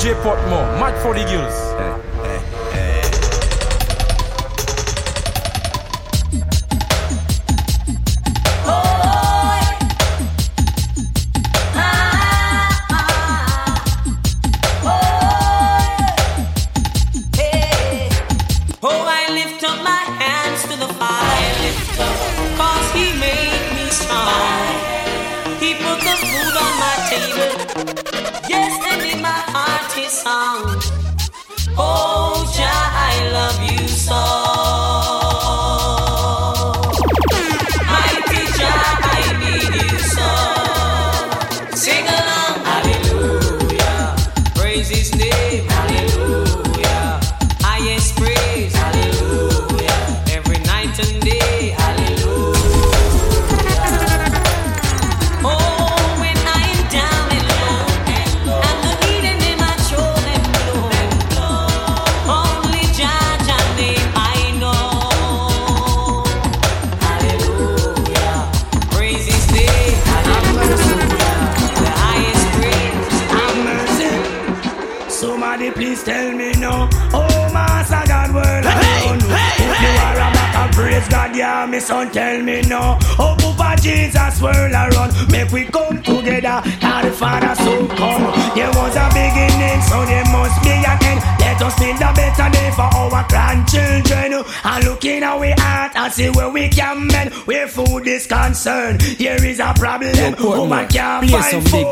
DJ Portmore, mad for the girls.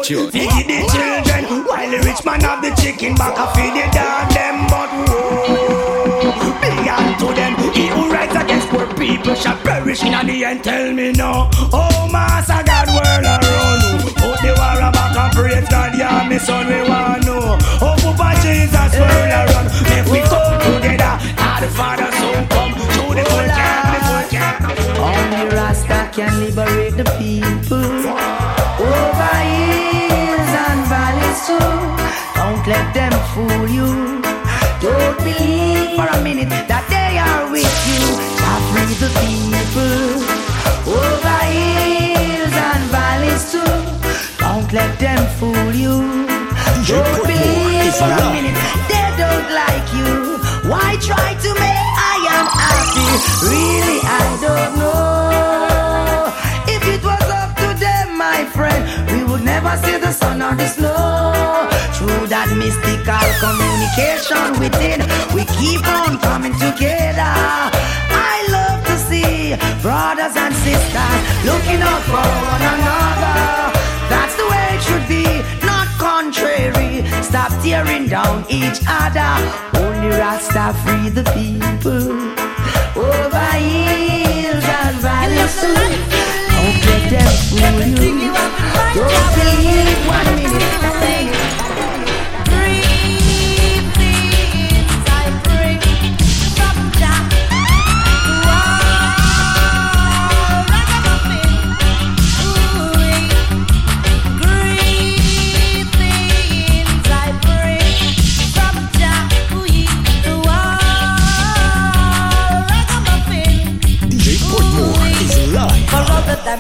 Feed the children. While the rich man have the chicken back, I feed the dog them. But whoa, beyond to them, he who rights against poor people shall perish in the end. Tell me no. Oh, Master Don't let them fool you. Don't believe for a minute they don't like you. Why try to make I am happy? Really, I don't know. If it was up to them, my friend, we would never see the sun or the snow. Through that mystical communication within, we keep on coming together. I love to see brothers and sisters looking out for one another. Stop tearing down each other. Only Rasta free the people. Over hills and valleys. Don't let them fool you. Don't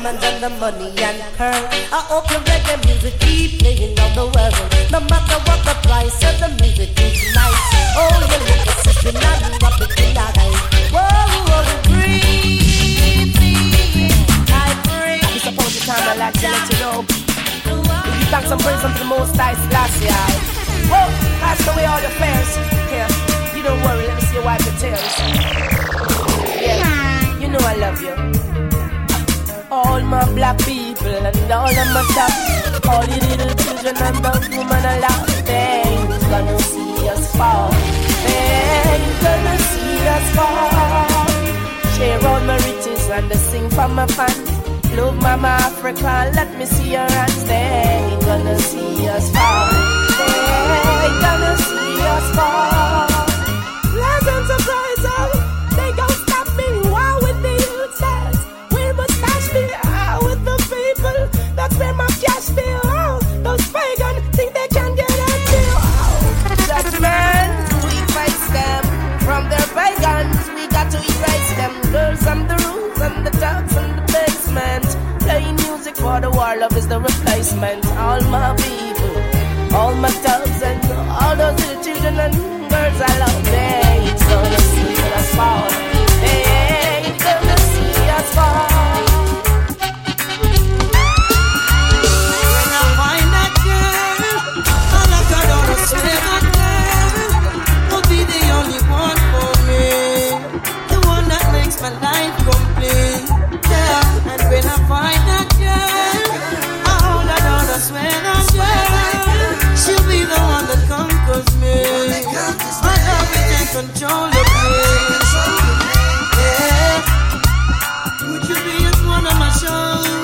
diamonds and the money and pearl I hope your reggae music keep playing on the world No matter what the price of the music is nice Oh, you look a sister, not what it in that eye Whoa, whoa, breathe I pray I suppose the time I like to let you know. We give thanks and praise unto the most high last year. Whoa, cast away all your fears. Here, you don't worry, let me see you wipe your tears. Yeah, you know I love you. All my black people and all of my top, all the little children and the women I love, they's gonna see us fall. They's gonna see us fall. Share all my riches and they sing for my fans. Love Mama Africa, let me see your hands. They gonna see us fall. They gonna see us fall. War, love is the replacement. All my people, all my dogs, and all those little children and girls I love. They ain't gonna see us fall. They ain't gonna see us fall. Yeah, would you be at one of my shows?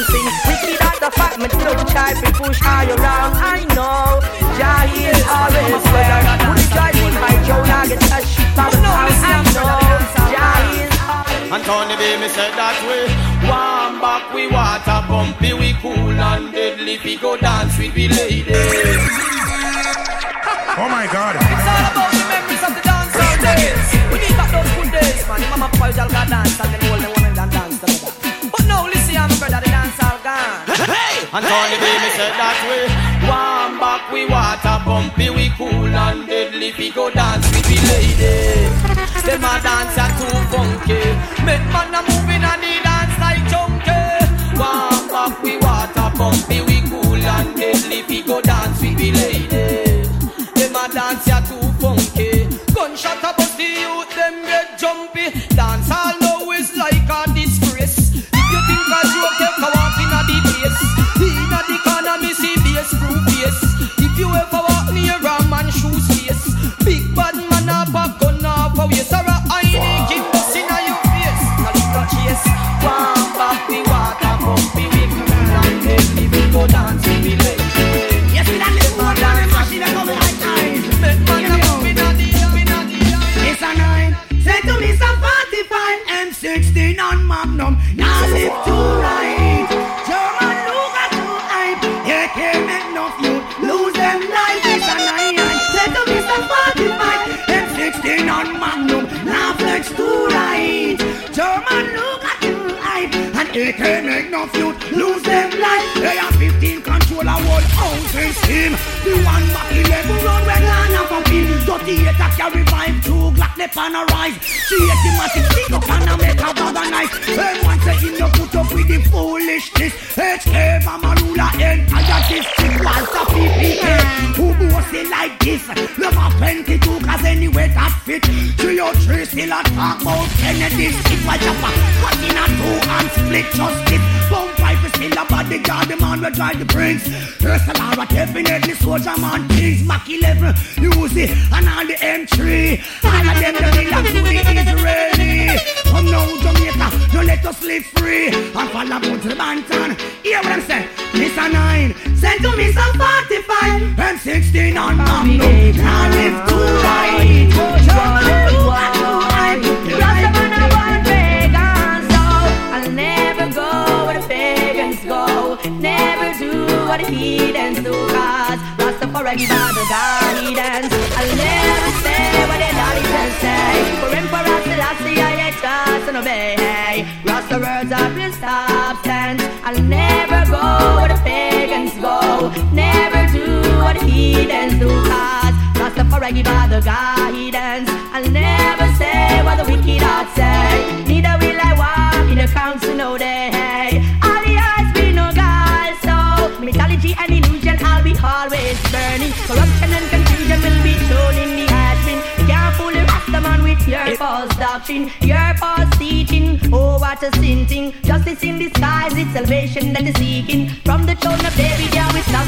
Rejoice and sing. Wicked at the fact, me don't try to push high around. I know Jah is always there. Would rejoice if I Jonah get touched by the pound. I know Jah is And Tony B, me said that way. Warm back, we water pumpy, we cool and deadly. We go dance with we ladies. Oh my god. It's all about the memories of the dancehall days. We need that those good days, man. Mama boys all got dance and then all the women done dance together. And Tony B, me said that way. Warm back, we water pumpy, we cool and deadly. We go dance with we ladies. Them a dance are too funky. Make man a moving and the dance like junkie. Warm back, we water pumpy, we cool and deadly. German look at you hype. And you can't make no you lose them life. They are 15 control a whole ounce scheme. The one back 11 run when Lana pumping. 38 a carry five, two Glock left on a rise. She hit the matic, stick up and a make a bag of knife. Then once say him, you put up with the foolishness. HK, Mama Rula, entire district, Walther PPK. Who boast it like this? Love a 22, cause anyway that fit. Three or three still a talk about Kennedy. Stick my chopper, cut in a two and split justice. Bump is killer bodyguard, the man will drive the prince. Ursalara, definitely soldier man, Kings, Mach 11, Uzi, and all the M3. All of them, the belong to the Israeli. Come now, Jamaica, don't let us live free. And to the Banton. Hear what I'm saying? Mr. 9, send to me some 45. M16 on Magnum, now live to right. Do what the heathens do, cause Rastafari give all the guidance. I'll never say what the daddies say. For Emperor Selassie, I trust and obey. Rasta words are his substance. I'll never go where the pagans go. Never do what the heathens do, cause Rastafari give all the guidance. I'll never say what the wicked heart say. Neither will I walk in the council no day. Corruption and confusion will be shown in the admin. You can't fool the Rastaman with your false doctrine, your false teaching. Oh, what a sin thing! Justice in disguise, it's salvation that is seeking. From the throne of David, yeah, it's obvious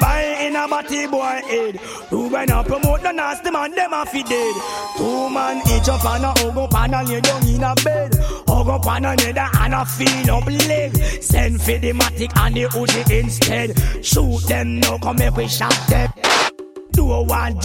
Bye in a batty boy head. Going out promote the nasty man, them a fit dead. Two man each up and a hug up and a lay down in a bed. Hug up on another and a feel up leg. Send for the matic and the Uzi instead. Shoot them now, come make we shot them. Do a one.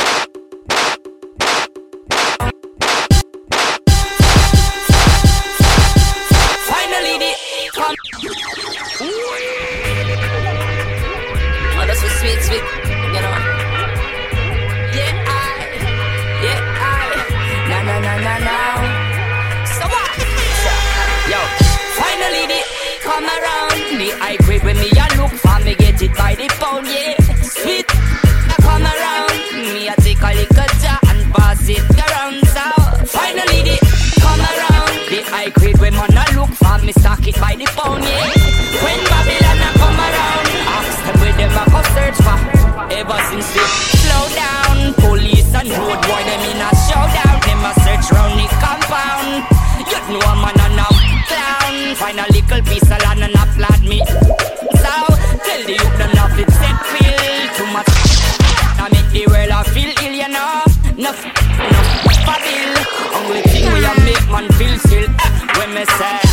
Feel still. eh, When me say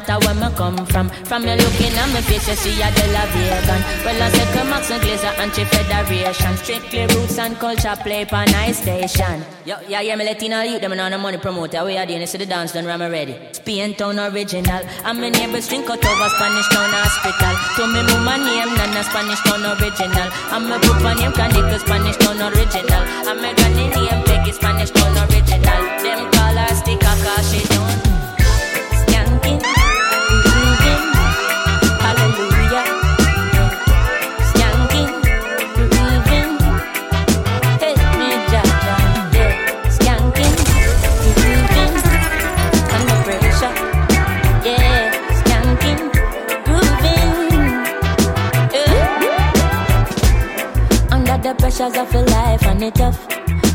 born, that's where me come from? From me looking at me face, you see a La Vegan. Well, I say Max and Glazer, anti-federation. Strictly roots and culture, play pa nice station. Yo, yeah, yeah, me Latino youth, them on the money promoter. We are doing this the dance, done, I'm ready? Spain town original. And me neighbors drink out over Spanish town hospital. To me mama name, Nana Spanish town original. And me papa name, Candido Spanish town original. And me granny name, Peggy Spanish town original pressures of a life and it tough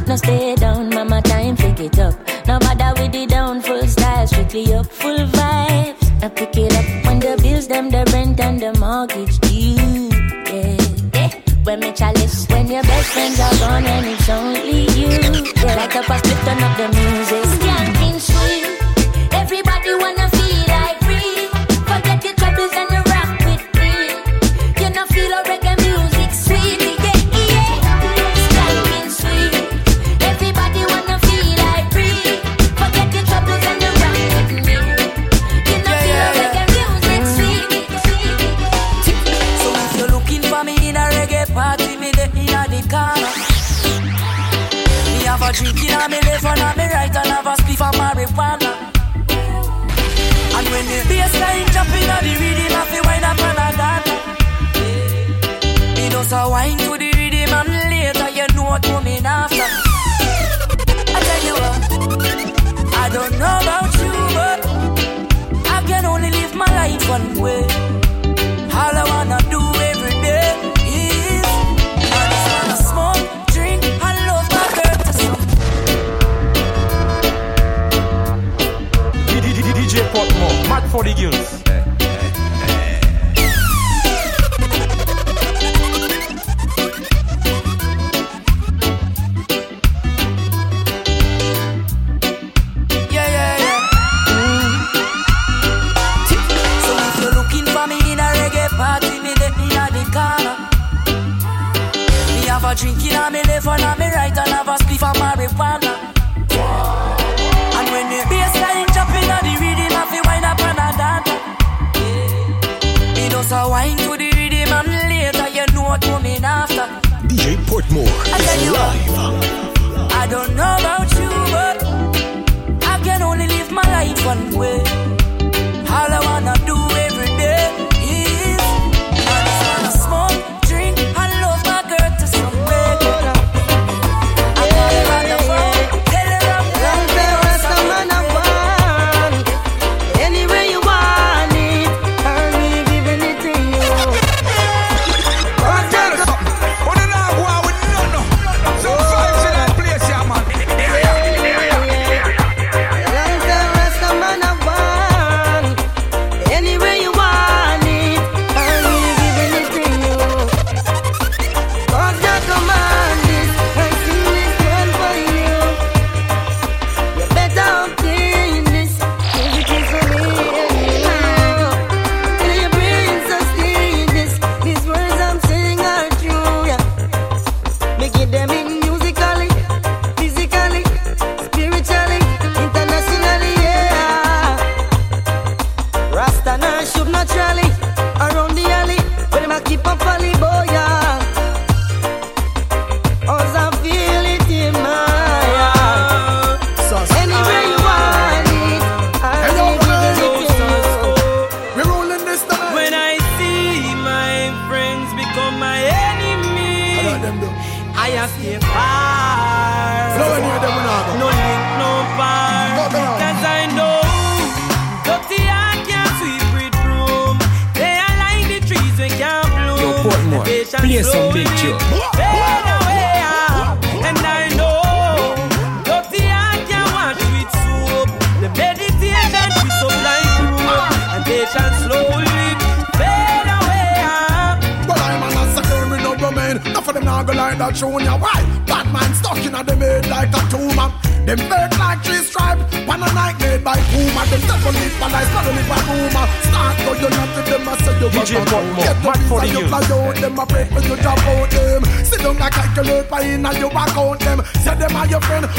no stay down, mama time pick it up. No bother with the down, full style, strictly up, full vibes. I pick it up when the bills, them the rent and the mortgage due. Yeah, yeah. When me chalice, when your best friends are gone and it's only you. Yeah, like the past, turn up the music. what woman after. I tell you what, I don't know about you, but I can only live my life one way. All I wanna do every day is I just wanna smoke, drink, and love my girl to some. DJ Portmore, Mac for the girls.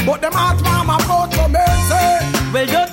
But them heart warm about to mercy. Well, just.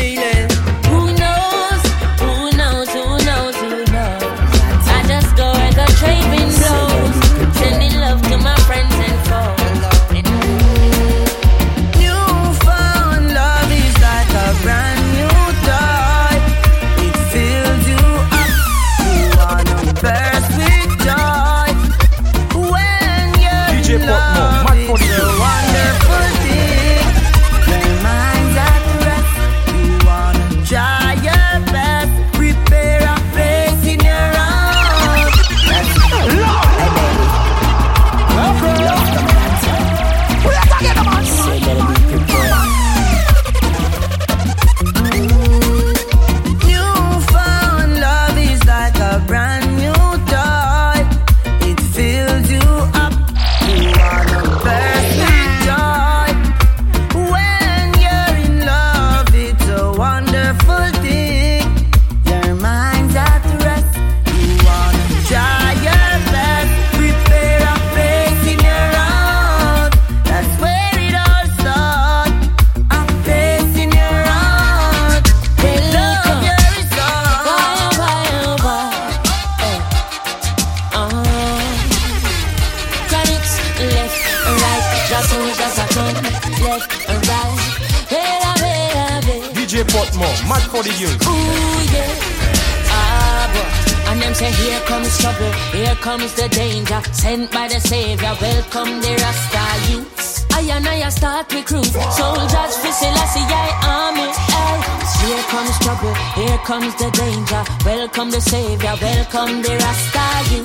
Sent by the Savior, welcome the Rasta youths. I and I start recruit soldiers for Selassie I army. Hey. Here comes trouble, here comes the danger. Welcome the Savior, welcome the Rasta youths.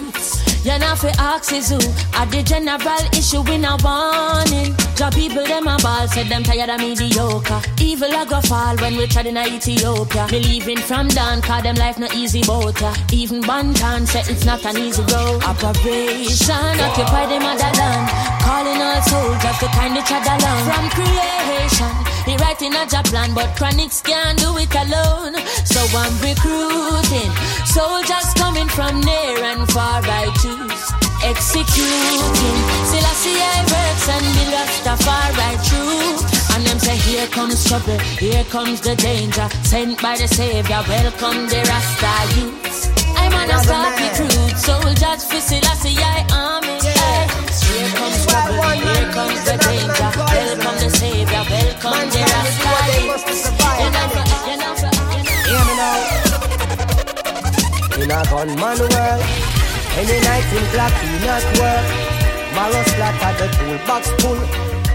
You know fi ask is who? At the general issue in a warning. Job people them a ball Said them tired of mediocre. Evil a go fall when we tried in Ethiopia. Me leaving from down Cause them life no easy boat Even Banton say it's not an easy road. Operation Occupy the motherland. Calling all soldiers to kind each other along. From creation he writing a job plan, but chronics can't do it alone. So I'm recruiting soldiers coming from near and far. I choose executing. Still I see I works and the Rastafari true. And them say, here comes trouble, here comes the danger. Sent by the Savior, welcome the Rasta youth. I'm on a start recruit soldiers for Selassie I army. Hey. Here comes trouble, here comes the danger. Welcome the Savior, welcome the Rasta youths. You know, you know. Hear me now. In a gunman world, any night in black peanut work. Marrow splatter the toolbox full.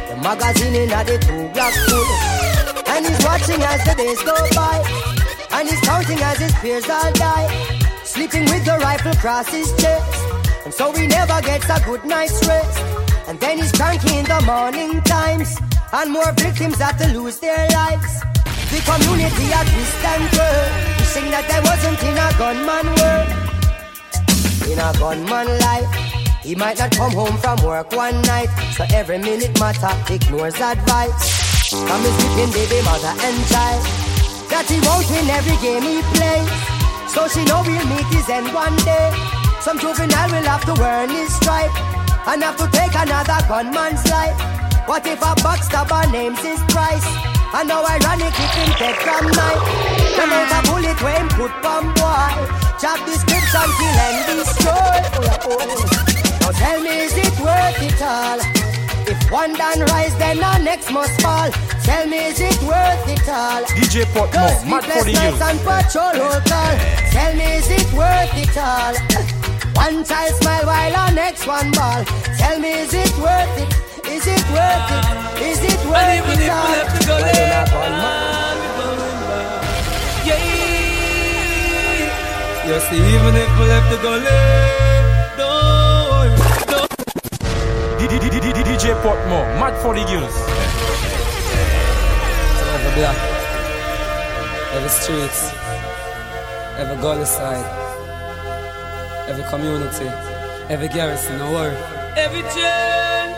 The magazine in a the two black full. And he's watching as the days go by. And he's counting as his peers all die. Sleeping with the rifle across his chest. And so he never gets a good night's rest. And then he's cranky in the morning times. And more victims have to lose their lives. The community at twist and turn. Wishing that there wasn't in a gunman world. In a gunman life. He might not come home from work one night. So every minute matter ignores advice. From his sleeping baby mother and child. That he won't win every game he plays. So she know he'll meet his end one day. Some juvenile will have to earn his stripe. And have to take another gunman's life. What if a backstabber names his price? And now ironic it him take from night. Come out a bullet when him put from boy. Job description kill and destroy. Oh, yeah, oh. Now tell me is it worth it all? If one done rise, then the next must fall. Tell me is it worth it all? DJ Portmore, mad for the youth. and patrol local. Tell me is it worth it all? One child smile while our next one ball. Tell me is it worth it? Is it worth it? Is it worth And even it if we all? left to go Well, there, in a gunman. Yeah. You see, even if we left to go late, don't worry, don't DJ Portmore, mad for the youth. Every block, every streets, every gully side, every community, every garrison, no worry. every change.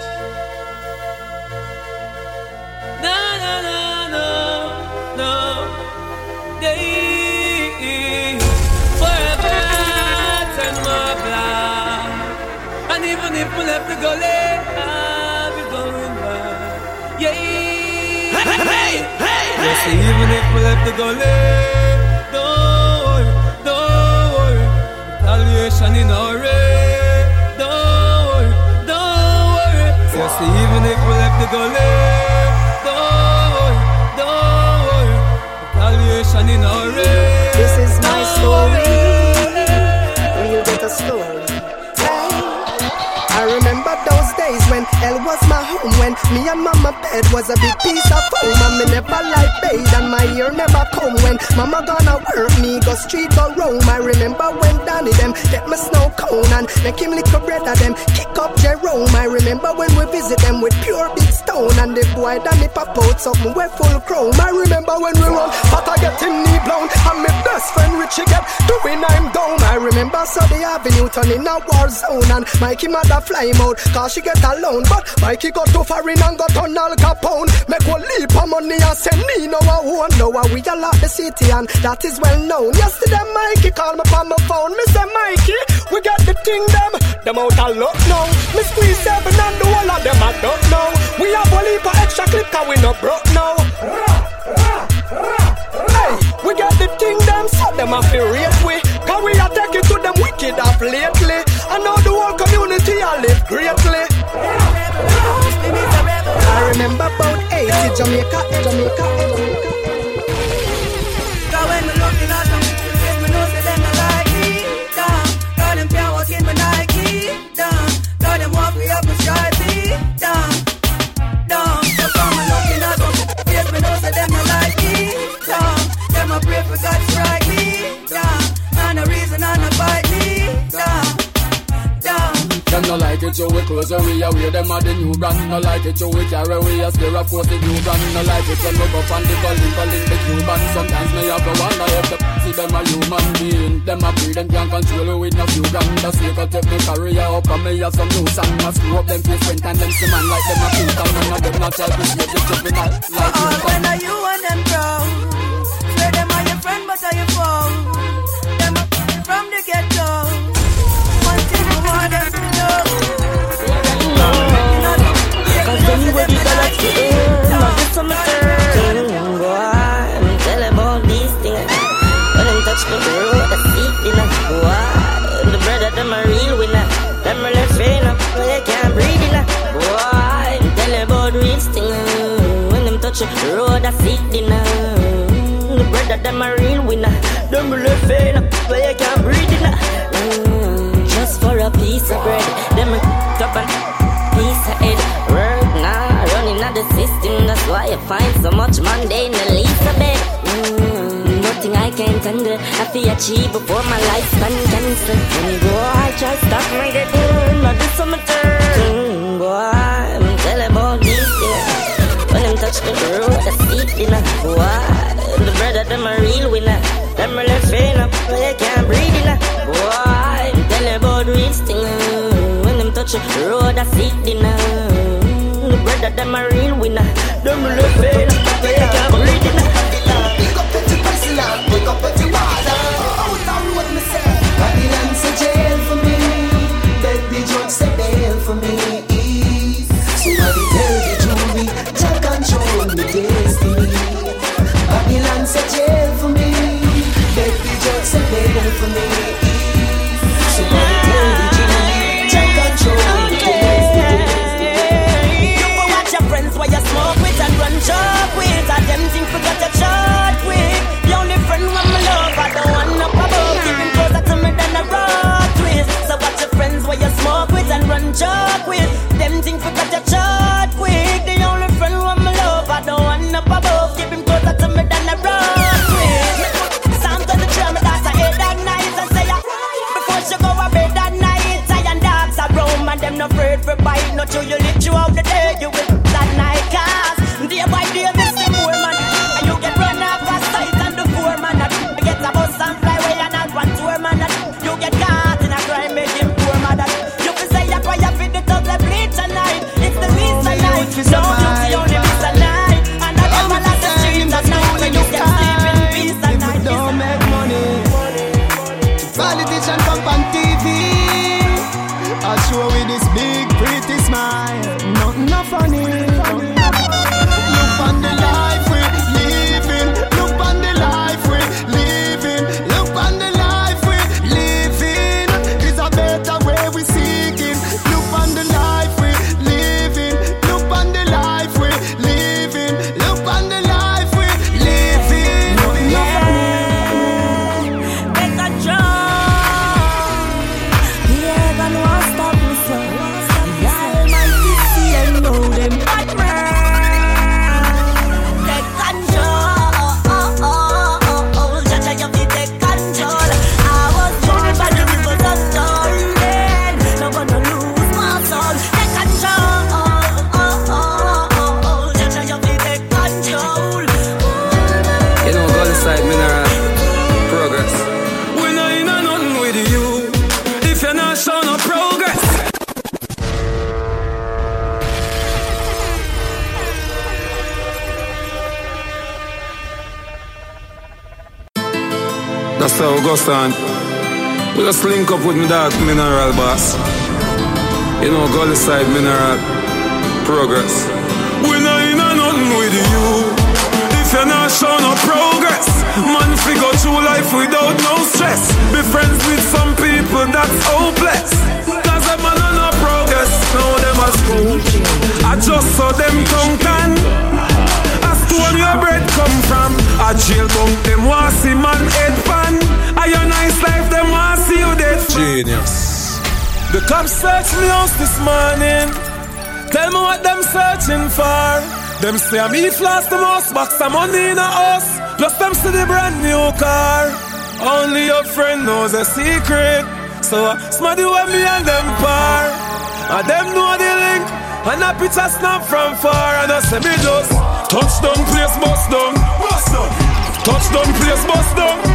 Hey, hey, You see, even if we left the gully, don't worry, don't worry. Retaliation in our way. Don't worry, don't worry. See, even if we left the gully, days when hell was my home. When me and mama bed was a big piece of foam. And me never like bathe and my ear never come. When mama gonna work me, go street go roam. I remember when Danny them get my snow cone and make him lick a bread them. Kick up Jerome. I remember when we visit them with pure big stone. And the boy Danny pop out something we full chrome. I remember when we run, but I get him knee blown. And my best friend Richie get doing I'm down. I remember Sunday Avenue turning a war zone. And Mikey mother fly him out, cause she get alone. But Mikey got too foreign and got on Al Capone. Make one leap of money and send me no I won't know how we a lot the city and that is well known. Yesterday Mikey called me from my phone. Say Mikey, we got the thing them. Them out a luck now. Me squeeze seven and the whole of them I don't know. We have one leap of extra clip cause we no broke now. Hey, we got the thing them, so them a feel rate we. Cause we a take it to them wicked up lately. And now the whole community a live remember about 80 Jamaica, Jamaica, Jamaica. No like it, so we carry away. A scare of course the new brand. No like it when we go on the calling, calling the Cuban. Sometimes me have to wonder if the see them a human being. Them a breed, them can't control it with no few grand. The sake of take me career up and me have some new song. I screw up them face print and them see man like them a cute and none of them not try to save the jumping out like you. The road, seat, you know. The brother, them a real winner. Left vein up, but they can't breathe, you know. Mm, Just for a piece of bread, them a cup and piece of head. Work now, running out the system. That's why I find so much Monday in Elizabeth. Mm, nothing I can't handle. I feel achieve before my lifespan cancel. When you go, I try stop my get. But this my turn. Boy, You know. Boy, the brother, them a real winner. Them left vein up, but they can't breathe, you know. Boy, I'm telling about real things. When them touch the road, I see you know. The brother, them a real winner. Them a left On. We just link up with me dog mineral boss. You know, go side mineral progress. We not in a nothing with you if you're not showing no progress. Man, figure through life without no stress. Be friends with some people that's hopeless. Cause them man on no progress. Now them a school. I just saw them come can. tongue tan. your bread come from? A jail bunk, them want see man head pan. A your nice life, them want see you dead. Genius. The cops search me house this morning. Tell me what them searching for. Them say I'm eat lost the most box of money in a house. Plus them see the brand new car. Only your friend knows a secret. So uh, smarty with me and them par. And them know the link. And a picture snap from far. And I say me just touchdown place bust down. Bust down. Touchdown place bust down.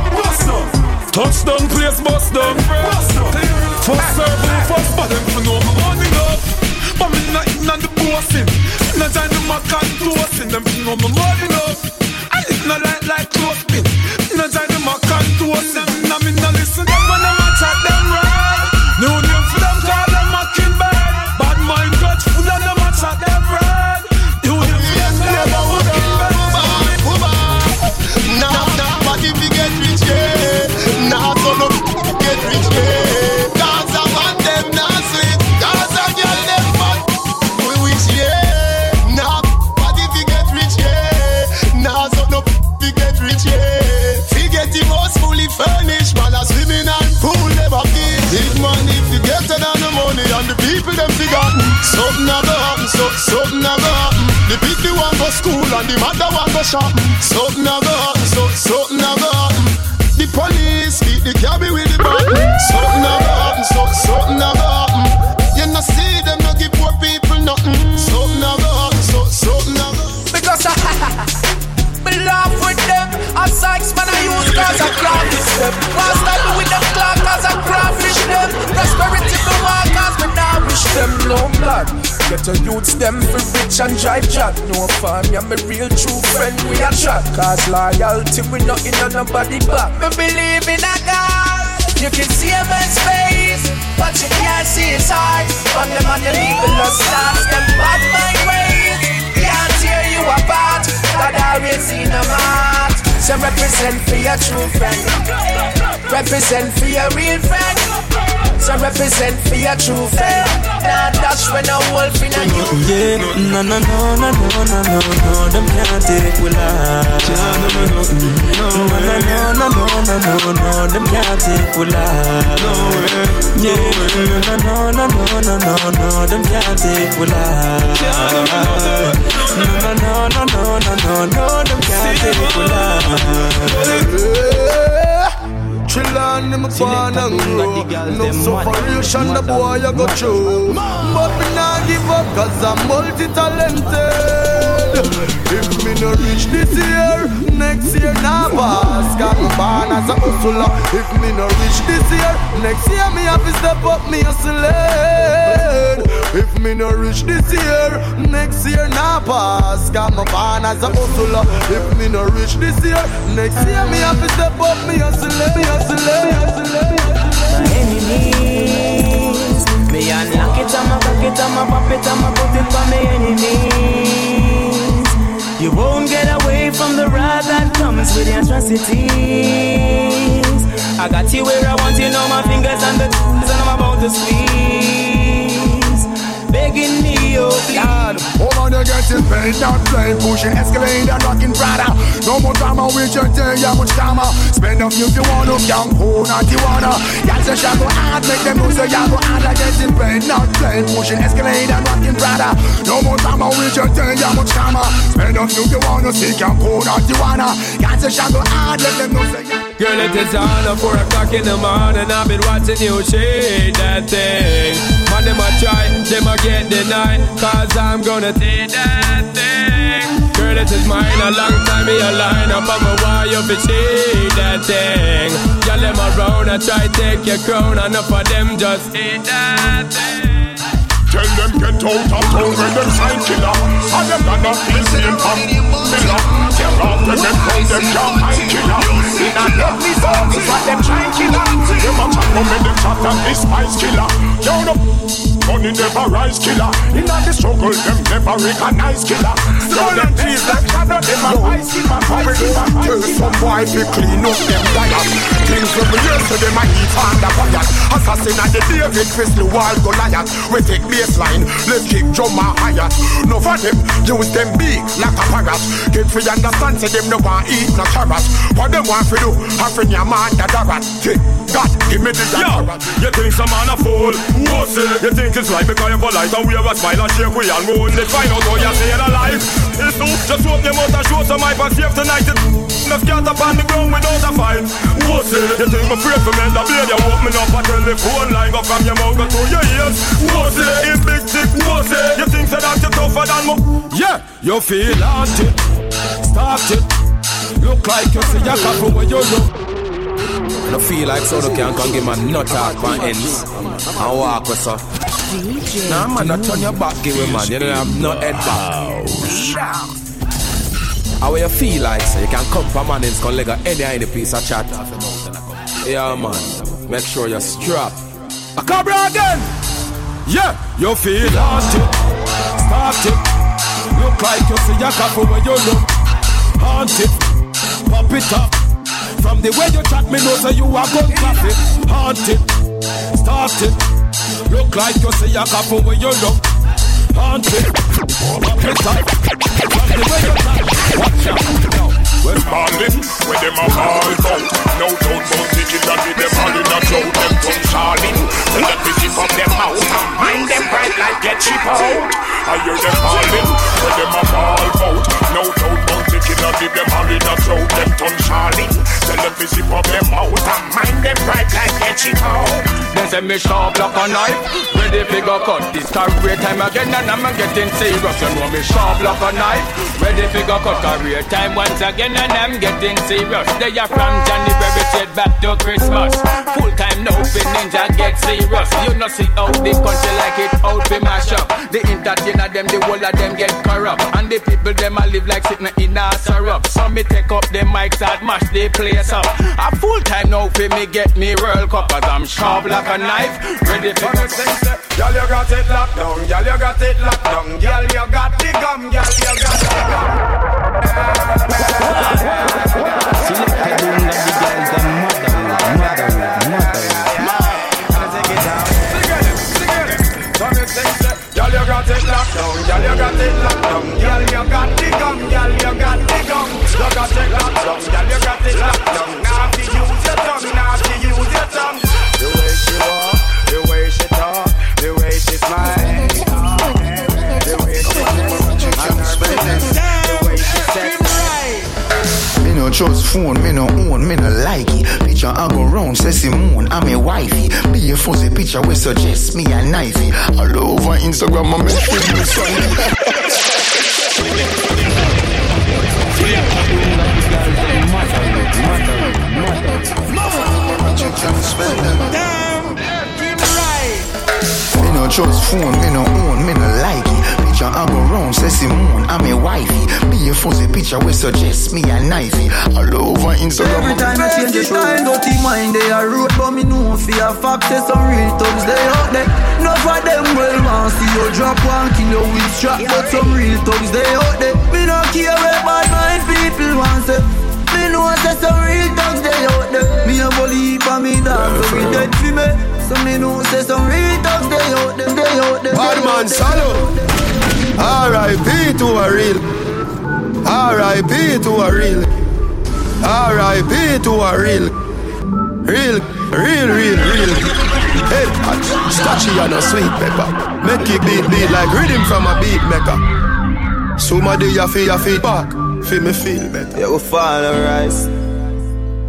Touchdown place bust down. First circle, first but them for my money up. But me not in on the bossing. Not join the mac and. Them for my money and drive chat. No fun, yeah, me real true friend we a chat. Cause loyalty we not in on nobody back. Me believe in a God. You can see a man's face, but you can't see his heart. On them on the lost stars, them bad mind ways. Can't tear you apart. God always in a mark. So represent for your true friend. Represent for your real friend. So represent for your true friend. Now dash when a wolf in a new. Yeah, no, no, no, no, no, no, no, no, them can't take we life. No, no, no, no, no, no, no, no, no, no, them can't take we life. No way. Yeah, no, no, no, no, no, no, no, them can't take we life. No, no, no, no, no, no, no, no, them can't take we life. Chillin' in my born and grow No sufferation the boy I go through. But me nah give up cause I'm multi-talented. If me no reach this year Next year nah pass Got born as a hustler. If me no reach this year Next year me have to step up me hustling If me no reach this year Next year nah pass Got me born as a hustler. If me no reach this year Next year me have to step up me hustling Me hustling, me hustling, me hustling enemies. Me unlock it, I'ma cock it, I'ma pop it, I'ma put it for me enemies. You won't get away from the wrath that comes with the atrocities. I got you where I want you, know my fingers and the tools, and I'm about to squeeze. Begging me, oh please. God, woman, you getting paid, not playing, pushing Escalade and rocking Prada. No more drama with your day, how much drama? Spend up if you want to, young, who not you wanna? Y'all say, y'all go make them know, say, y'all go hard, like getting not playing, pushing Escalade and rocking Prada. No more drama with your day, how much drama? Spend up if you want to, see, young, who not you wanna? Y'all say, y'all go let them know, say, y'all Girl, it is on at 4 o'clock in the morning. I've been watching you shake that thing. Man, them a try, them a get denied. Cause I'm gonna take that thing. Girl, it is mine. A long time me a line up. on my why you fi shake that thing. Y'all them around, I try take your crown. Enough of them just eat that thing. Tell them get out of town when them sign killer And them gonna feel same from Miller Off when them come them find killer In a deadly zone is what them trying killer Them a chat come when them chat and this spice killer. Yo no Money never rise killer In a the struggle them never recognize killer Now them trees like shadow, them a ice in my fire. Tell some boy to clean up them diet. Things when we hear so them a heat under fire. Assassin at the David Chrisley wall Goliath. We take baseline, let's kick drummer higher. No for them, use them big like a parrot. Get free understand, say them no want eat no carrot. What them want for do, having your man that rat. God, give me the Yo, you think some man a fool? What's it? You think it's right because you're polite and we have a smile and shake we and moon. They find out how you're staying alive. It's true, just open your mouth and show some hype and save tonight. Enough cat up on the ground without a fight. What's it? You think I'm afraid for men that blade? You open up and tell the phone line go from your mouth go to your ears. What's it? In big dick, what's it? You think that you're tougher than me? Yeah, you feel haunted, it. Look like you see your couple when you look. I don't feel like so can come give my nut talk on ends and walk with so. Nah, man, not turn your back, give it, man. You don't have no head back. How you feel like, so you can come from man ends, can leg any any piece of chat. Yeah, man. Make sure you're strapped. A cobra again. Yeah, you feel haunted, started. Look like you see your couple when you look haunted. Pop it up. From the way you chat, me know so you are gun classic. Haunted, started. Look like you see your couple when you look haunted. Up. From the way you chat, watch out. Now, Well, where them a ball out. No doubt about that with them all a cloud. Them charling, tell them to zip up them mouth Mind them bright like get cheap out. I hear them ballin', where them a ball out. No doubt about that with them all a cloud. Them charling, tell them to zip up them mouth Mind them bright like get cheap out Then say me sharp like a knife. Ready fi go cut this career time again And I'm getting serious. You know me sharp like a knife. Ready fi go cut career time once again And I'm getting serious. They are from January straight back to Christmas. Full time no fi ninja get serious. You know see how the country like it out fi mash up. The entertainer them the whole of them get corrupt. And the people them a live like sitting in a syrup. So me take up the mics and mash the place up. A full time now fi me get me World Cup Cause I'm sharp like a knife Ready fi go Girl, you got it locked down. Girl, you got it locked down. Girl, you got the gum. Girl, you got the Girl, you got it locked down. Girl, you got it locked down. Girl, you got the gum. Girl, you got the gum. You got it locked down. Girl, you got it locked down. Now no trust phone, me no own, me no like it. Picture I go round, say Simone, I'm a wifey. Be a fuzzy picture we suggest me a knifey. All over Instagram, I make with me son. Me no trust phone, me no own, me no like it. Picture I go round, say Simone, I'm a wifey. Be a fuzzy picture we suggest me a knifey. All over Instagram. Every time I change the style, dirty mind they are road, but me know for a fact there's some real thugs they out there. No of them well want see you drop one kill kilo with strap, but some real thugs they out there. Me don't care where bad mind people want say. Me know say some real thugs they out there. Me a believe for me dog, so we dead for me. So me know say some real thugs they out there, they out there. Bad man, salute. R.I.P. to a real. R.I.P. to a real. R.I.P. to a real. Real, real, real, real. Hey, starchy and a sweet pepper. Make it beat beat like rhythm from a beat maker. Somebody you feel your feet back. Feel me feel better. Yeah, we fall and rise.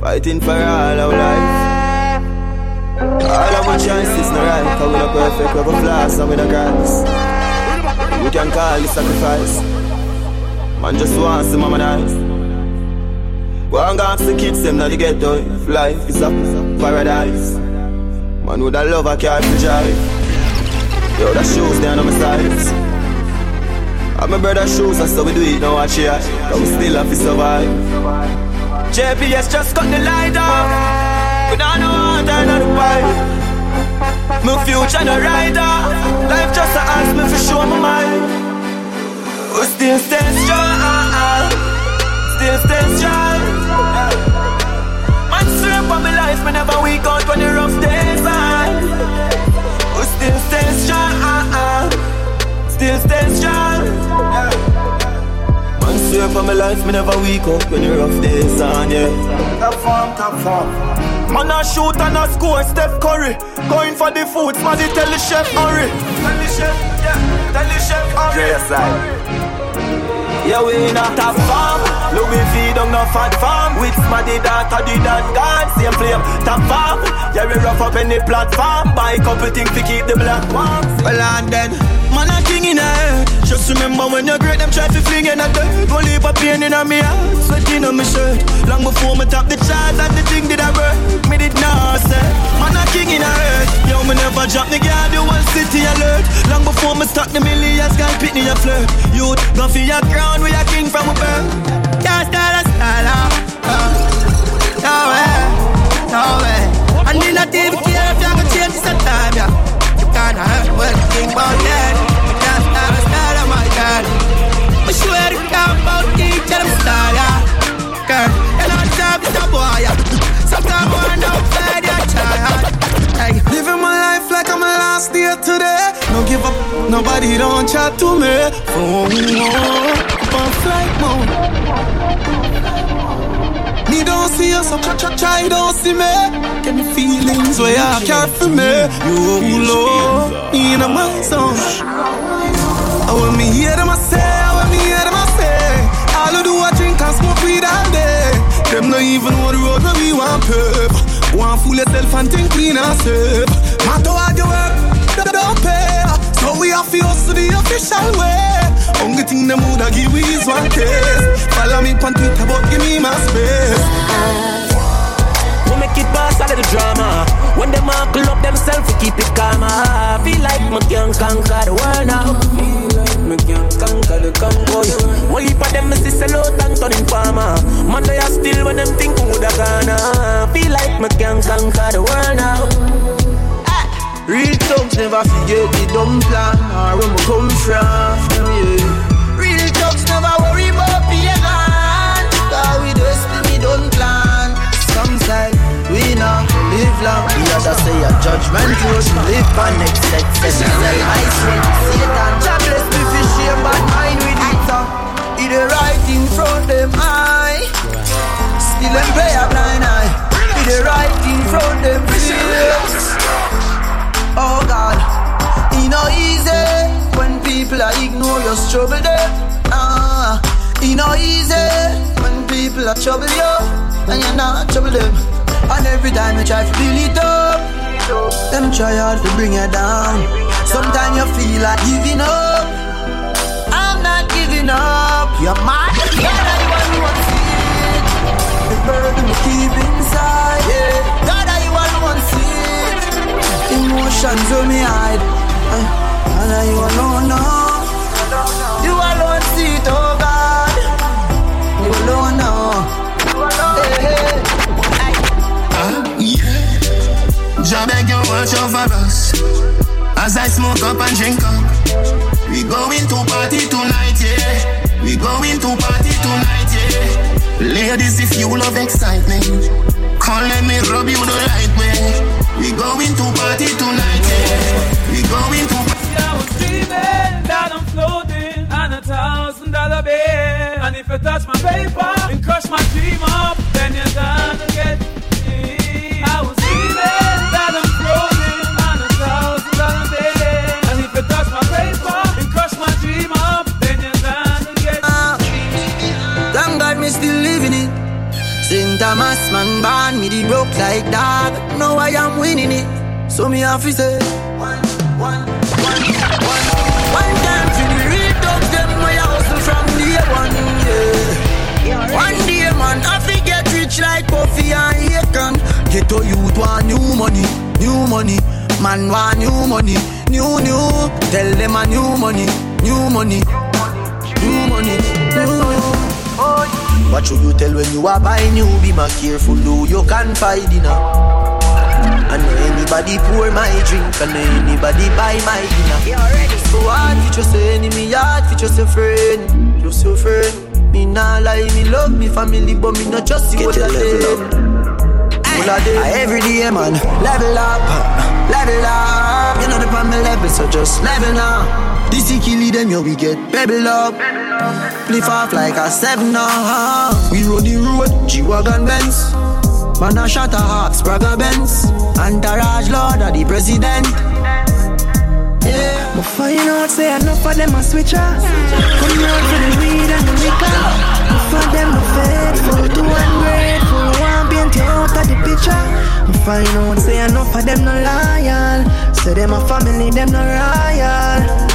Fighting for all our life. All of our choices no right, cause we not perfect, we a flaws and we not guys. We can call it sacrifice. Man just wants to mama nice. Go and ask the kids them that they get though. If life is a paradise. Man with a love I can't drive. Yo, the shoes down on my sides. And my brother's shoes, that's how we do it now, watch it. But we still have to survive. JPS just cut the light off. We don't know how to turn on the pipe. My future no rider. Life just a ask me for show my mind. We still stay strong, still stay strong. Man, swear for my life, me never weak out when the rough days on. We still stay strong, still stay strong. Man, swear for my life, me never weak out when the rough days on, yeah. Top form, top form. Man a shoot and a score, Steph Curry. Going for the food, smarty tell the chef hurry Tell the chef, yeah, tell the chef hurry Yeah, we in a top farm. Louis V don't no Phat Farm. With smaddy daughter, the dan gone. Same flame, top farm. Yeah, we rough up any platform. Buy couple things to keep the black warm. Well and then, man a king in a earth Just remember when you're great, them try to fling in a dirt Go leave a pain in a me heart, sweating on my shirt Long before me top the charts and the thing did I work Me did not say, man a king in a earth Yo, me never drop the guard, the whole city alert Long before me start the millions, guy pit me a flirt Youth, go for your crown, we a king from a birth Can't style a style, uh, no way, no way And me not even care if you gonna change this time, yeah You can't hurt what you think about that can't style a style, my God I swear to God about each of them style, yeah Girl, you know the job is a boy, yeah Sometimes know bad, yeah, child Hey, living my life like I'm a last day today. No give up, nobody don't chat to me. Oh, oh, on flight mode me don't see you, so try, try, try, don't see me. Get me feelings where I for me. You, Lord, in my zone. I want me hear them I say, I want me hear them I say. All I do I drink and smoke weed all day. Them not even know the road where we want pep. Want fool yourself and think clean and safe. Matter what you work, don't pay. So we have to hustle the official way. Only thing them woulda give we is one taste. Follow me on Twitter, but give me my space. We make it pass a little drama. When them all up themselves, we keep it calm. I feel like me can conquer the world now. Me can conquer the convoy. One heap of them is sell out and turning farmer. Man, they still when them think woulda gonna. Feel like me can conquer the world thugs never forget the dumb plan or where we come from. Yeah. Real thugs never worry about being gone. Cause we destiny don't plan. Some say we not live long. The other say a judgment close. Live for next set. Set sell my sweat. Satan, God bless me for shame, but mine with it. uh. He the right in front them eye. Still them play a blind eye. He the right in front them face. Oh God, it no easy when people are ignore your struggle them. Ah, it no easy when people are trouble you and you're not trouble them. And every time you try to build it up, them try hard to bring you down. Sometimes you feel like giving up. I'm not giving up. You're mad. God, it. The burden you keep inside. Yeah. Emotions on me hide. Uh, And I you alone know. You alone see it, oh God. You alone know. Hey, hey. Uh, yeah. Jah watch over us. As I smoke up and drink up. We going to party tonight, yeah. We going to party tonight, yeah. Ladies, if you love excitement Come let me rub you the right way We going to party tonight, yeah We going to I was dreaming that I'm floating on a thousand dollar bill. And if you touch my paper and crush my dream So me have to say One, one, one, one One time for the real dogs Them my from one. One day man I fi get rich like and Get to youth want new money New money Man want new money New new Tell them a new money New money New money New what should you tell when you are buying new? Be more careful who you can find in And anybody pour my drink and anybody buy my dinner. You already? So hard for just enemy, hard for just a friend, just your friend. Me nah lie, me love me family, but me not just see what I say. Every day, man, level up, level up. You know the problem level, so just level up. This is kill them, yo, we get pebble up. Flip off like a seven now. We run the road, G-Wagon Benz. Man a shot a hawk, Spragga Benz. Entourage Lord of the President. Yeah. But find out, say enough of them a switch off. Come out for the weed and the liquor. Enough of them no faithful, too ungrateful. Want paint you out of the picture. But find out, say enough of them no loyal. Say them a family, them no royal.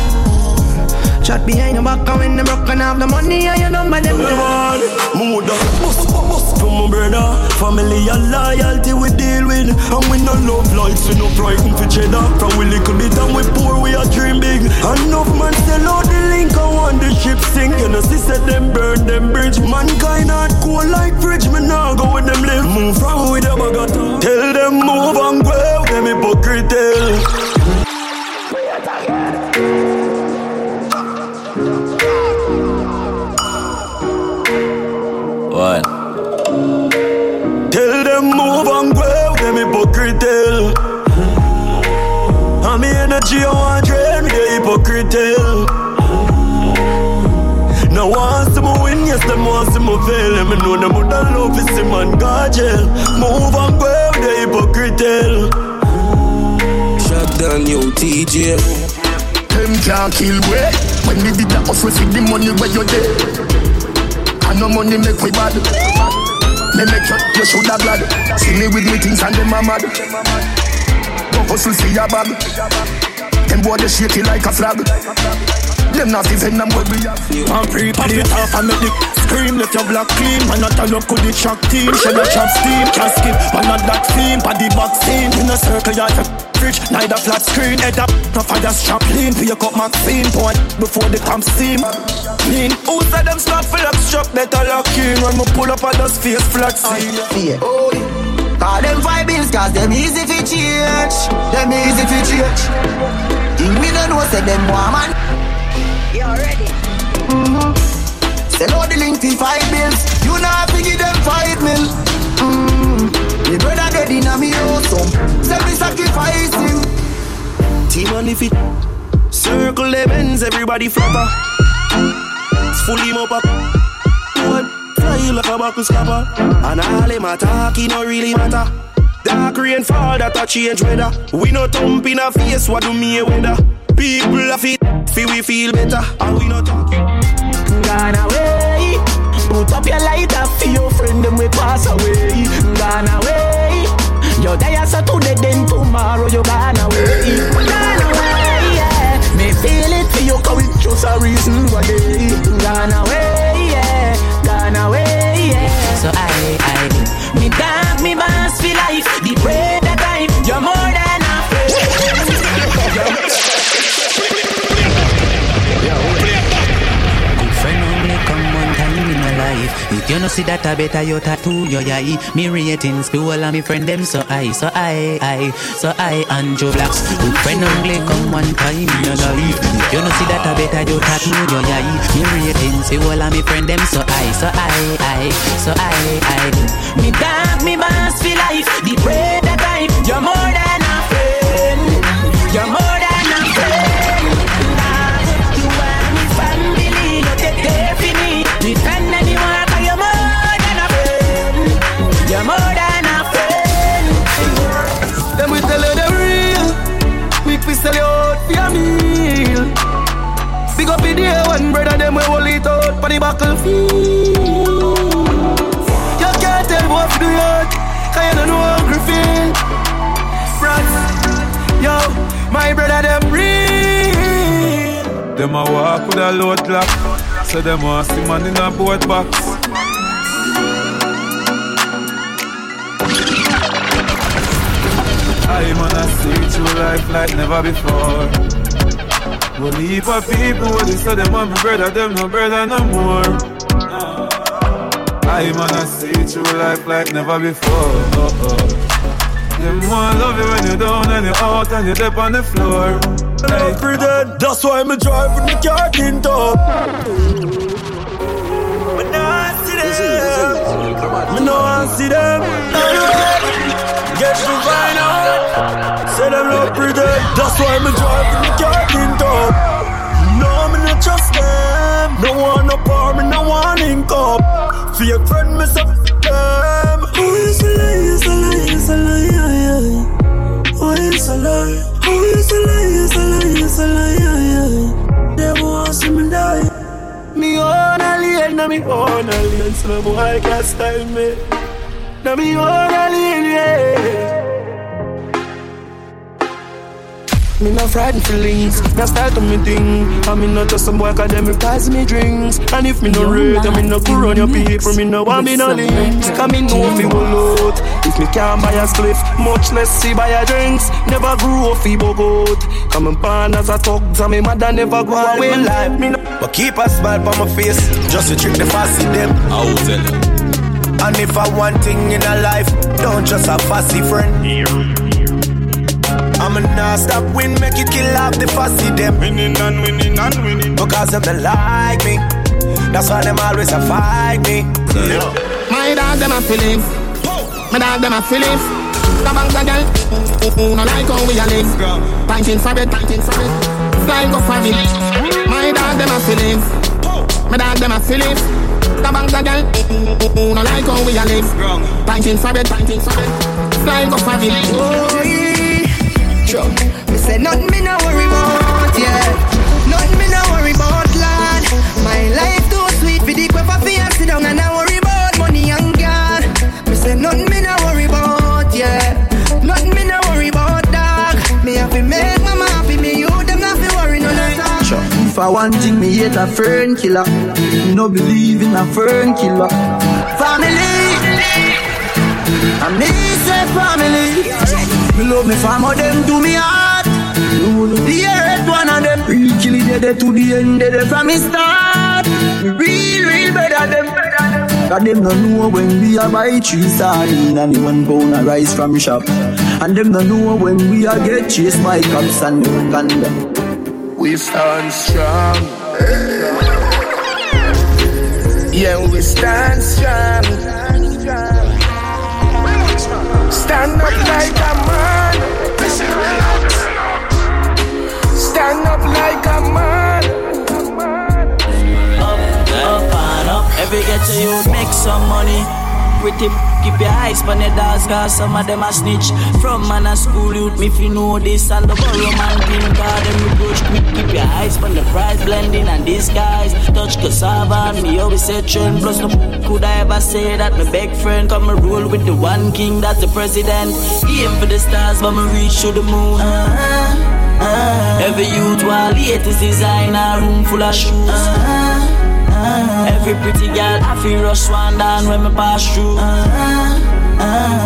Chat behind your back and when them broken off the money and you know by them Man, mood up, bust, bust. From my brother Family and loyalty we deal with. And we no love lights, we no frighten for cheddar. From we little bit and we jail Move and grow, the hypocrite Shut down you TJ Them can't kill we. When we did the hustle, see the money where you there And no money make we bad. Me make you, you should have glad. See me with me things and them a mad. Go hustle, see your bag Them boy they shaky like a flag Them not even them what we have I'm free pop it off and make the scream. Let your block clean. Man not a look with the shock team. Shell a chop steam. Casket Man not that steam Body box team. In a circle ya fridge Neither flat screen. Head up No fire strap lean For your cup Maxine. Point before the camp steam Lean Who said them stop full up struck Better lock in. When me pull up I just face flat scene. Yeah. Oh, Call them five bills cause them easy fi change. Them easy fi change. Think me don't know say them want Sell out the link fi five bills You not fi give them five mil. Mm. Me brother dead in a me so Say me sacrifice him Team on the fit. Circle them ends Everybody flopper It's fully mop up. What? Fly like a buckle scupper And all them attack It no really matter. Dark rain fall That a change weather. We no thump in a face What do me weather? People a fit Feel we feel better And we no talk Gone away. Put up your lighter for your friend, them we pass away. Gone away. You're there so today, then tomorrow you gone away. Gone away, yeah. Me feel it for you, cause it's just a reason why they gone away, yeah. Gone away, yeah. So I, I, me dog, me boss for life. The bread that time, you're more than a. Friend If you no see that, I better you tattoo your eye. Me rating school and me friend them so I, so I, I, so I and Joe Blacks. Good friend only come one time in your life. If you no see that, I better you tattoo your eye. Me rating school and me friend them so I, so I, I, so I, I. Me dog, me boss for life. The bread that time, you're more than a friend. You're more than a friend. Dog, you are me family. You take care for me. Hold it out for the battlefield. You can't tell what to do yet Cause you don't know how to feel. Frats Yo, my brother them real. Them a walk with a load clock So them want see man in a boat box. I man a see through life like never before One heap of people what they say them want me brother Them no brother no more I man a see through life like never before Them want love you when you're down and you're out and you're deep on the floor. Hey, pretend, that's why me drive with the car tint up. Me nah see them. Me no want see them. Get to find out. Say them love pretend. That's why me drive with the car tint up. No, me not trust them. No one no power, me no one link up. Fake friend, me say them. Who is a lie? Is a lie? Is a lie? Who is a lie? Who is a lie? Is a lie? Is a lie? They want see me die. Me own alien, na me own alien, so no boy can't style me. Na me own alien, yeah. Me no frightened feelings, na style to me thing. I me not just some boy cause them pass me drinks. And if me no rate, I me no go run your people. Me no want me no links. Cause me know fi will out. If me can't buy a spliff, much less see buy a drinks. Never grew up fi bogot. Come and born as a thug, and me mother never go away in life. Me no But keep a smile on my face, just to trick the fussy them. I will tell you. And if I want thing in a life, don't just a fussy friend. I'ma not stop win, make it kill off the fussy them. Winning and winning and winning. Because them they like me. That's why them always a fight me. Yeah. My dog them a feelings. My dog them a feelings. The bank a girl, who no like how we a live. Pinting for it, pinting for it. Flying go for it. My dog them a feelings. My dog them a feelings. The bank a girl, who no like how we a live. Pinting for it, pinting for it. Flying go for it. Oh, yeah. True. Me say nothing me no worry about, If I want thing, me hate a fern killer. No believe in a fern killer. Family. I me say family. Me love me family, them to me heart. The earth one of them. Real kill it dead to the end, dead from me start. Real, real better them. Cause them no know when we a buy three sardine and the one pound a rice from shop. And them no know when we a get chased by cops and Uganda. We stand strong. Yeah, we stand strong. Stand up like a man. Stand up like a man. Up and up, every get to you make some money. Pretty keep your eyes on the dogs, cause some of them a snitch. From man a school youth, me you know this and the borrow man thing, cause them approach quick. Keep your eyes on the price blending and disguise. Touch cassava and me always say trend. Plus no could I ever say that my big friend come and rule with the one king that's the president. Aim for the stars, but me reach to the moon. Uh-huh. Uh, every youth while latest designer, room full of shoes. Uh, uh, every pretty girl, I feel rush one down when me pass through.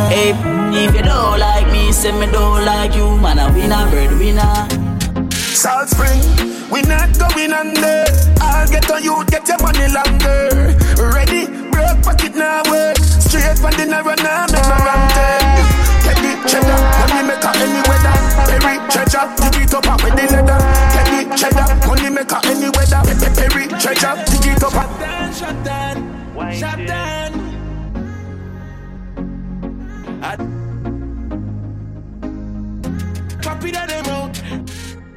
Hey, if you don't like me, say me don't like you, man. A winner, bird winner. Salt Spring, we not going under. I'll get on you, get your money longer. Ready, broke pocket now work. Straight from the narrow now, make no wrong the cheddar, money maker any weather. Perry treasure, dig it up up with the leather. Get the cheddar, money maker any weather. Perry treasure, dig it up up. Shut down, shut down. Copy that them out.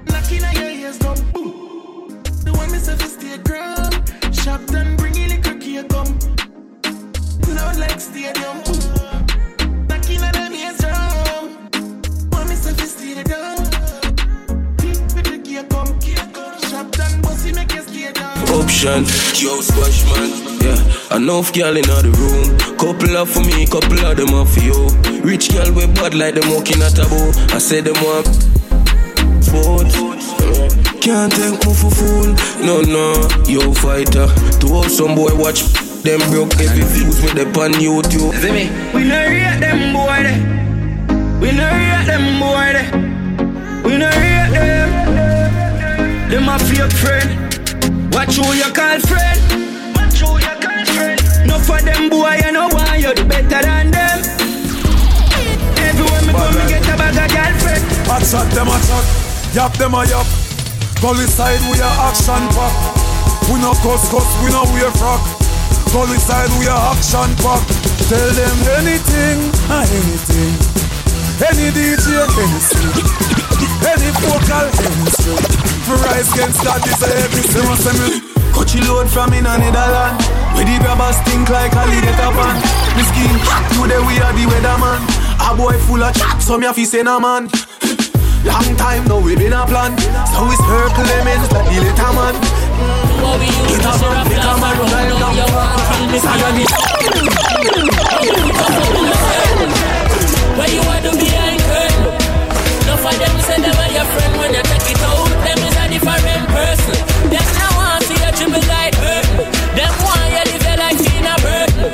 Knocking on your ears, go boom. The one say fi stay ground. Shop done, bring in the cookie, come. Loud like stadium. Boom. Option, yo squash man. Yeah, enough girl in the room. Couple of for me, couple of them are for you. Rich girl with bad like them walking at a bow. I said them want food. Can't take me for fool. No, no, yo fighter. To all some boy watch them broke every views with the pan YouTube. See me? We no rate them boy de. We no rate them boy de. We no rate them. Them a fake friend. Watch who you call friend. Watch who you call friend. No for them boy, you know why you're the better than them. Everywhere me go, Chat them a chat, yap them a yap. Gully side we a action pack. We no cuss cuss, we no wear frock. Gully side we a action pack. Tell them anything, anything. Any DJ, street. Any vocal, street. For rise against God, this a heavy, say what say me. Coachy load from in a Netherland Where the grabbers think like a up on Me skin hot, today we are the weatherman. A boy full of chat, so me a fi say no man. Long time now we been a plan. So circle them ends like the little man. Get up and pick a man, down Sagani Where you are to behind curtain No for them say them are your friend. When you take it out, them is a different person. Them now want see you dribble like hurt. Them want you live like Tina Burton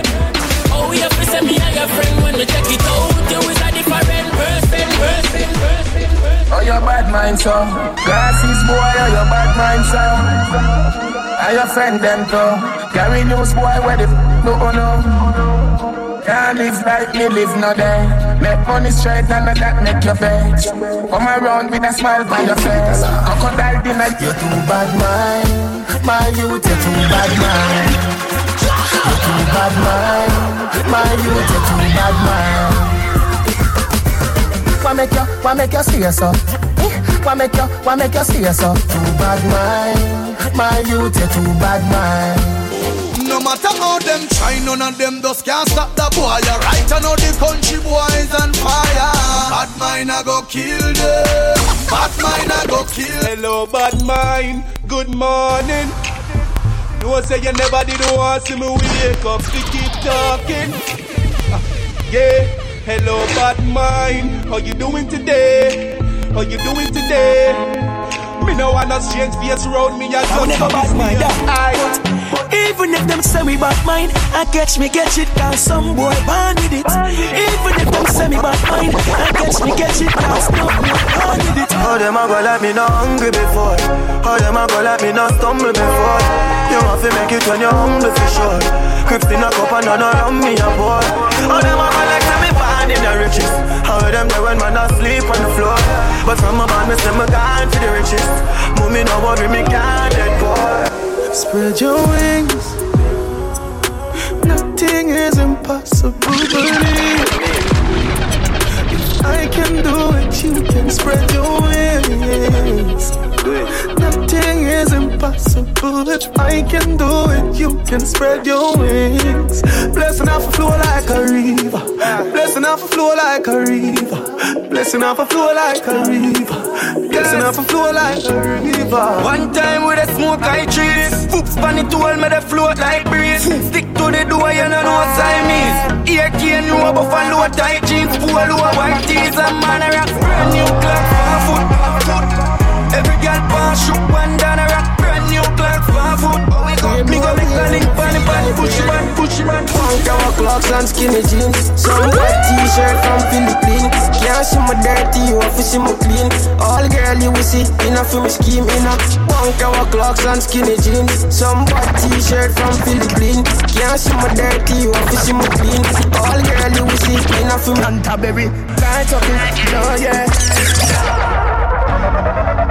Oh, you fi say me and your friend. When we take it out, you is a different person Person, person, Oh, your bad mind, so Glasses boy, oh, your bad mind, so I your friend them too Gary News boy, where the f*** no, oh, no Can't live like me live no day. Make money straight and that make your vex Come around with a smile by your face. Crocodile dinner You too bad mind My youth, you too bad mind You too bad mind My youth, you too bad mind Why make you, why make you stay so? Eh? Why make you, why make you stay so? Too bad mind My youth, you too bad mind No matter how them try, none of them just can't stop the boy. You right, I know the country boys on fire. Bad mind I go kill them. Bad mind I go kill. Hello, bad mind. Good morning. No say you never did want see me wake up to keep talking. Ah, Yeah. Hello, bad mind. How you doing today? How you doing today? Me no want no strange face around me. I I just never bad mind, yeah. Even if them say me bad mind, I catch me catch it cause some boy born with it. Even if them say me bad mind, I catch me catch it cause some boy born with it. How them a go like me not hungry before? How them a go like me not stumble before? You want to make it when you're humble for sure. Crips in a cup and none around me a pour. How them a go like say me born in the riches? How them there when man asleep on the floor? But from a band me say me gone to the richest. No worry me can't poor. Spread your wings. Nothing is impossible. Believe. If I can do it, you can spread your wings. Nothing is impossible. If I can do it, you can spread your wings. Blessing off a flow like a river. Blessing off a flow like a river. Blessing off a flow like a river. Blessing off a flow like a river. One time with a smoke I trees Foops pan it all me the float like breeze Stick to the door you know what I Siamese Ear cane no buffalo tight jeans Polo white tees and man a rock Brand new clock foot Every girl pass shoot one down a rock. Brand new clock for foot Me go make a link pan it pan Push it man push it man Punk our clocks and skinny jeans. Some white t-shirt from Philippines Can't see my dirty, you have to see my clean. All girl you will see, enough for me scheme enough Punk our clocks and skinny jeans. Some white t-shirt from Philippines Can't see my dirty, you have to see my clean. All girl you will see, enough for me Canterbury, light up it, oh yeah